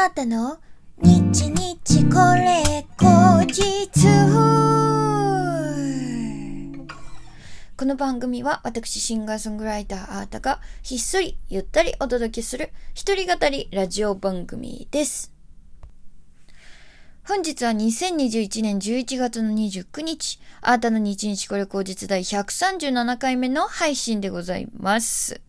あーたの？日日これ後日この番組は私シンガーソングライターあーたがひっそりゆったりお届けする一人語りラジオ番組です。本日は2021年11月の29日、あーたの日日これ後日第137回目の配信でございます。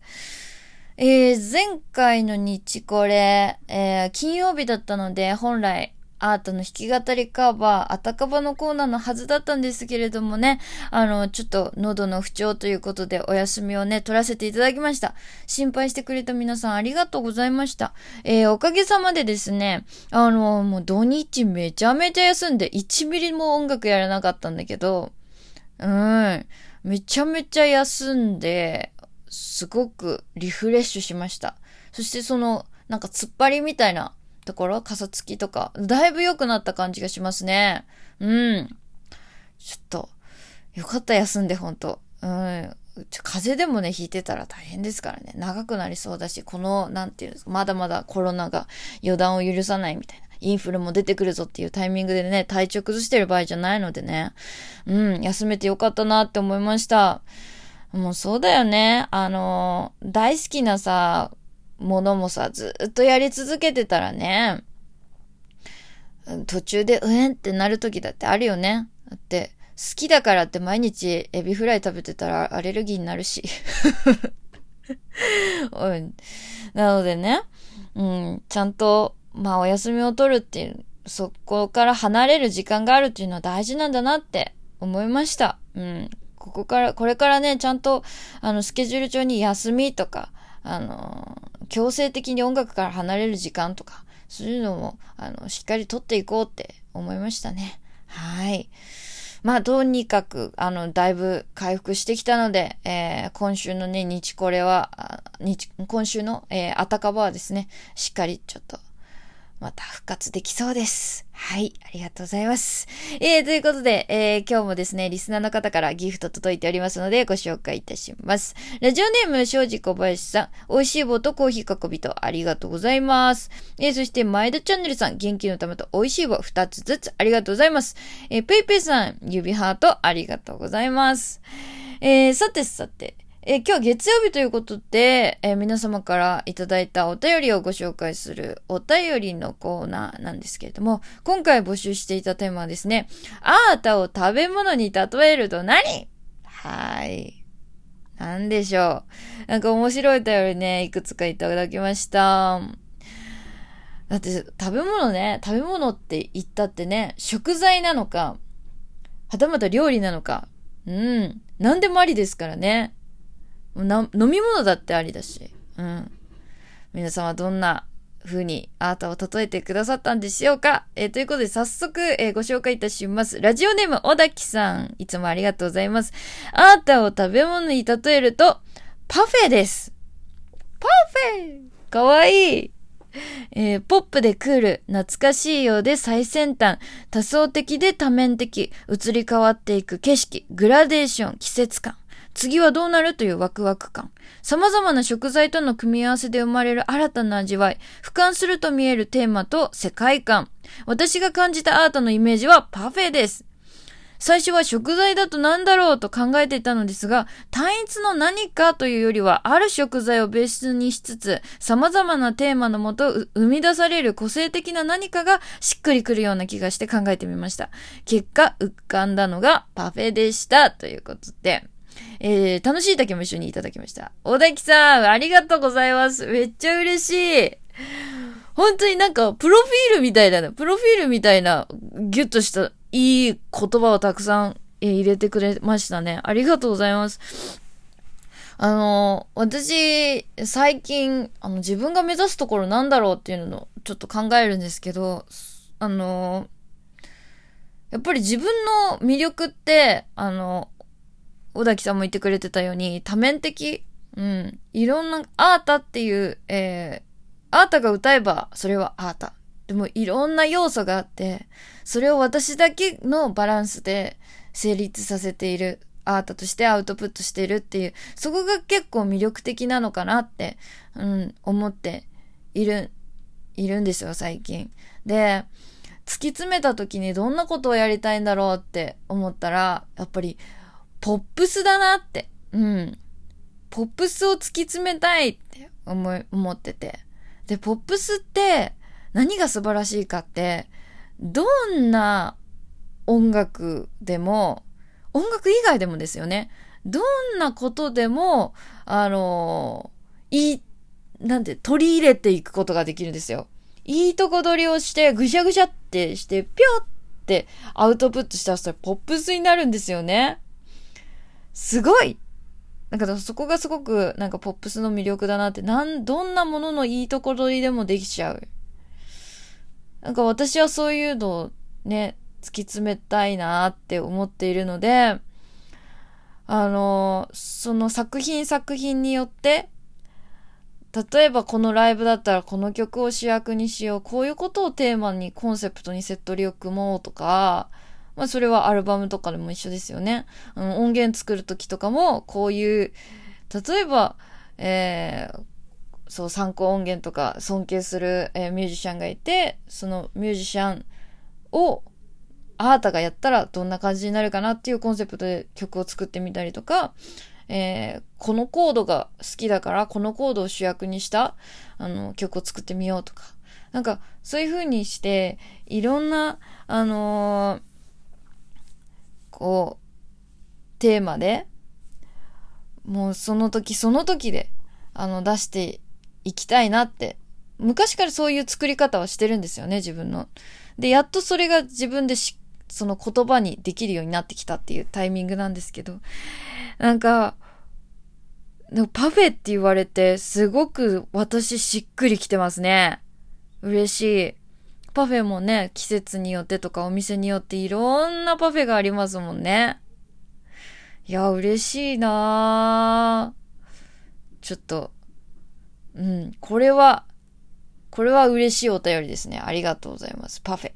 えー、前回の日これ、えー、金曜日だったので、本来、アートの弾き語りカバー、あたかばのコーナーのはずだったんですけれどもね、あの、ちょっと喉の不調ということでお休みをね、取らせていただきました。心配してくれた皆さんありがとうございました。えー、おかげさまでですね、あの、もう土日めちゃめちゃ休んで1ミリも音楽やらなかったんだけど、うん、めちゃめちゃ休んで、すごくリフレッシュしました。そしてその、なんか突っ張りみたいなところ、傘付きとか、だいぶ良くなった感じがしますね。うん。ちょっと、よかった休んで、ほんと。うん。風邪でもね、引いてたら大変ですからね。長くなりそうだし、この、なんていうんですか、まだまだコロナが予断を許さないみたいな。インフルも出てくるぞっていうタイミングでね、体調崩してる場合じゃないのでね。うん、休めてよかったなって思いました。もうそうだよね。あの、大好きなさ、ものもさ、ずっとやり続けてたらね、途中でうえんってなる時だってあるよね。だって、好きだからって毎日エビフライ食べてたらアレルギーになるし。うん、なのでね、うん、ちゃんと、まあお休みを取るっていう、そこから離れる時間があるっていうのは大事なんだなって思いました。うん。ここから、これからね、ちゃんと、あの、スケジュール帳に休みとか、あの、強制的に音楽から離れる時間とか、そういうのも、あの、しっかり取っていこうって思いましたね。はい。まあ、とにかく、あの、だいぶ回復してきたので、えー、今週のね、日これは、日、今週の、えー、あたかばはですね、しっかりちょっと、また復活できそうです。はい、ありがとうございます。えー、ということで、えー、今日もですね、リスナーの方からギフト届いておりますので、ご紹介いたします。ラジオネーム、庄司小林さん、美味しい棒とコーヒーかこびと、ありがとうございます。えー、そして、前田チャンネルさん、元気の玉と美味しい棒2つずつ、ありがとうございます。えー、ペイペイさん、指ハート、ありがとうございます。えー、さてさて、えー今日月曜日ということで、えー皆様からいただいたお便りをご紹介するお便りのコーナーなんですけれども、今回募集していたテーマはですね、アータを食べ物に例えると何？はい。なんでしょう。なんか面白いお便りね、いくつかいただきました。だって食べ物ね、食べ物って言ったってね、食材なのか、はたまた料理なのか、うん、なんでもありですからね。な飲み物だってありだし。うん。皆様どんな風にアートを例えてくださったんでしょうか？えーということで早速、えーご紹介いたします。ラジオネーム小滝さん。いつもありがとうございます。アータを食べ物に例えると、パフェです。パフェかわいいえーポップでクール、懐かしいようで最先端、多層的で多面的、移り変わっていく景色、グラデーション、季節感。次はどうなるというワクワク感。様々な食材との組み合わせで生まれる新たな味わい。俯瞰すると見えるテーマと世界観。私が感じたアートのイメージはパフェです。最初は食材だと何だろうと考えていたのですが、単一の何かというよりは、ある食材をベースにしつつ、様々なテーマのもと生み出される個性的な何かがしっくりくるような気がして考えてみました。結果、浮かんだのがパフェでした。ということで、えー、楽しい竹も一緒にいただきました。小滝さん、ありがとうございます。めっちゃ嬉しい。本当になんか、プロフィールみたいだね。プロフィールみたいな、ギュッとした、いい言葉をたくさん、えー入れてくれましたね。ありがとうございます。あの私、最近、あの、自分が目指すところなんだろうっていうのをちょっと考えるんですけど、あのやっぱり自分の魅力って、あの、小滝さんも言ってくれてたように、多面的、うん、いろんな、アータっていう、えー、アータが歌えば、それはアータ。でも、いろんな要素があって、それを私だけのバランスで成立させている、アートとしてアウトプットしているっていう、そこが結構魅力的なのかなって、うん、思っている、いるんですよ、最近。で、突き詰めた時にどんなことをやりたいんだろうって思ったら、やっぱり、ポップスだなって。うん。ポップスを突き詰めたいって思い、思ってて。で、ポップスって何が素晴らしいかって、どんな音楽でも、音楽以外でもですよね。どんなことでも、あの、いい、なんて、取り入れていくことができるんですよ。いいとこ取りをして、ぐしゃぐしゃってして、ぴょってアウトプットしたらポップスになるんですよね。すごいなんかそこがすごくなんかポップスの魅力だなって、なん、どんなもののいいとこ取りでもできちゃう。なんか私はそういうのをね、突き詰めたいなって思っているので、あの、その作品作品によって、例えばこのライブだったらこの曲を主役にしよう。こういうことをテーマにコンセプトにセットリを組もうとか、まあそれはアルバムとかでも一緒ですよね。あの音源作るときとかもこういう、例えば、えー、そう参考音源とか尊敬する、えー、ミュージシャンがいて、そのミュージシャンをあなたがやったらどんな感じになるかなっていうコンセプトで曲を作ってみたりとか、えー、このコードが好きだから、このコードを主役にした、あの、曲を作ってみようとか。なんか、そういう風にして、いろんな、あのー、こう、テーマで、もうその時その時で、あの、出していきたいなって、昔からそういう作り方はしてるんですよね、自分の。で、やっとそれが自分でし、その言葉にできるようになってきたっていうタイミングなんですけど、なんか、パフェって言われて、すごく私しっくりきてますね。嬉しい。パフェもね、季節によってとかお店によっていろんなパフェがありますもんね。いや、嬉しいなちょっと、うん、これは、これは嬉しいお便りですね。ありがとうございます。パフェ。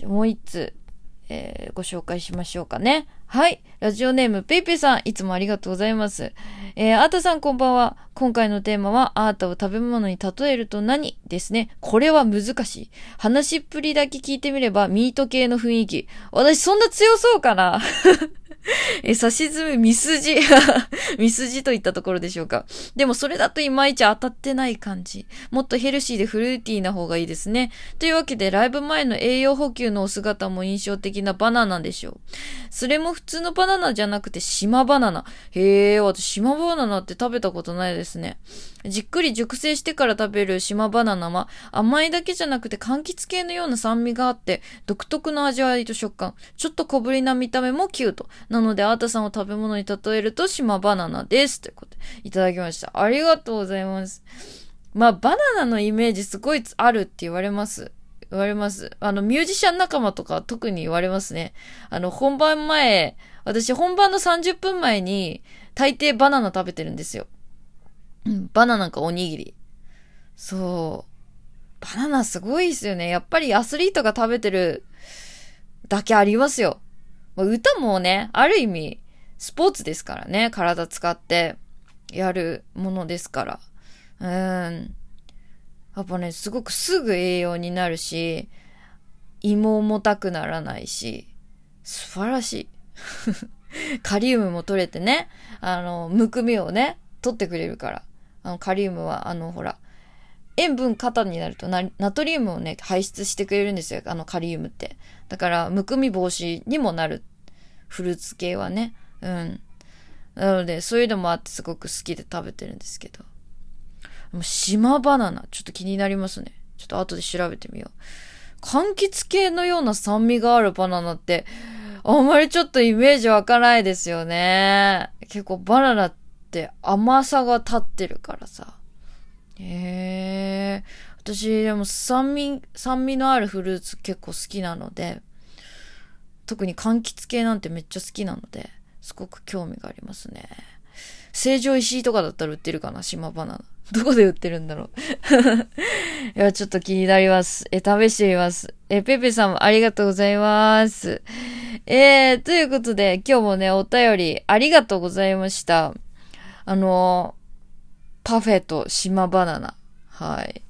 うん。もう一つ、えー、ご紹介しましょうかね。はい。ラジオネーム、ペイペイさん、いつもありがとうございます。えー、アータさんこんばんは。今回のテーマは、アータを食べ物に例えると何ですね。これは難しい。話っぷりだけ聞いてみれば、ミート系の雰囲気。私そんな強そうかな え、差し詰め、ミスジ。ミスジといったところでしょうか。でもそれだといまいち当たってない感じ。もっとヘルシーでフルーティーな方がいいですね。というわけで、ライブ前の栄養補給のお姿も印象的なバナナでしょう。それも普通のバナナじゃなくて島バナナ。へえ、私島バナナって食べたことないですね。じっくり熟成してから食べる島バナナは甘いだけじゃなくて柑橘系のような酸味があって独特の味わいと食感。ちょっと小ぶりな見た目もキュート。なので、アータさんを食べ物に例えると島バナナです。ということで、いただきました。ありがとうございます。まあ、バナナのイメージすごいあるって言われます。言われます。あの、ミュージシャン仲間とか特に言われますね。あの、本番前、私本番の30分前に大抵バナナ食べてるんですよ。バナナかおにぎり。そう。バナナすごいですよね。やっぱりアスリートが食べてるだけありますよ。歌もね、ある意味、スポーツですからね。体使ってやるものですから。うん。やっぱね、すごくすぐ栄養になるし、胃も重たくならないし、素晴らしい。カリウムも取れてね、あの、むくみをね、取ってくれるから。あの、カリウムは、あの、ほら、塩分過多になるとナトリウムをね、排出してくれるんですよ。あのカリウムって。だから、むくみ防止にもなる。フルーツ系はね。うん。なので、そういうのもあってすごく好きで食べてるんですけど。もう島バナナ、ちょっと気になりますね。ちょっと後で調べてみよう。柑橘系のような酸味があるバナナって、あんまりちょっとイメージ湧かないですよね。結構バナナって甘さが立ってるからさ。へえ。私、でも酸味、酸味のあるフルーツ結構好きなので、特に柑橘系なんてめっちゃ好きなので、すごく興味がありますね。成城石井とかだったら売ってるかな島バナナ。どこで売ってるんだろう いや、ちょっと気になります。え、試してみます。え、ペペさんもありがとうございます。えー、ということで、今日もね、お便りありがとうございました。あのパフェと島バナナ。はい。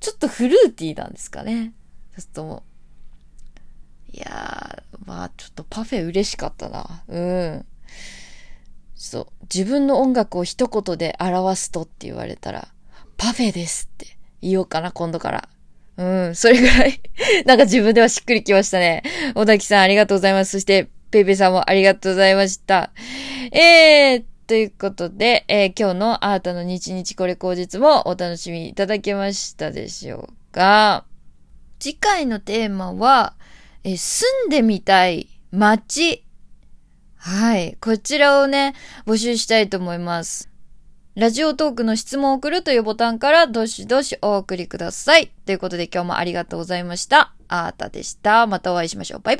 ちょっとフルーティーなんですかね。ちょっともいやー、まあちょっとパフェ嬉しかったな。うん。そう。自分の音楽を一言で表すとって言われたら、パフェですって言おうかな、今度から。うん、それぐらい なんか自分ではしっくりきましたね。小滝さんありがとうございます。そして、ペイペイさんもありがとうございました。えー、ということで、えー、今日のあーたの日々これ口実もお楽しみいただけましたでしょうか次回のテーマは、えー、住んでみたい街はい。こちらをね、募集したいと思います。ラジオトークの質問を送るというボタンからどしどしお送りください。ということで今日もありがとうございました。あーたでした。またお会いしましょう。バイバイ。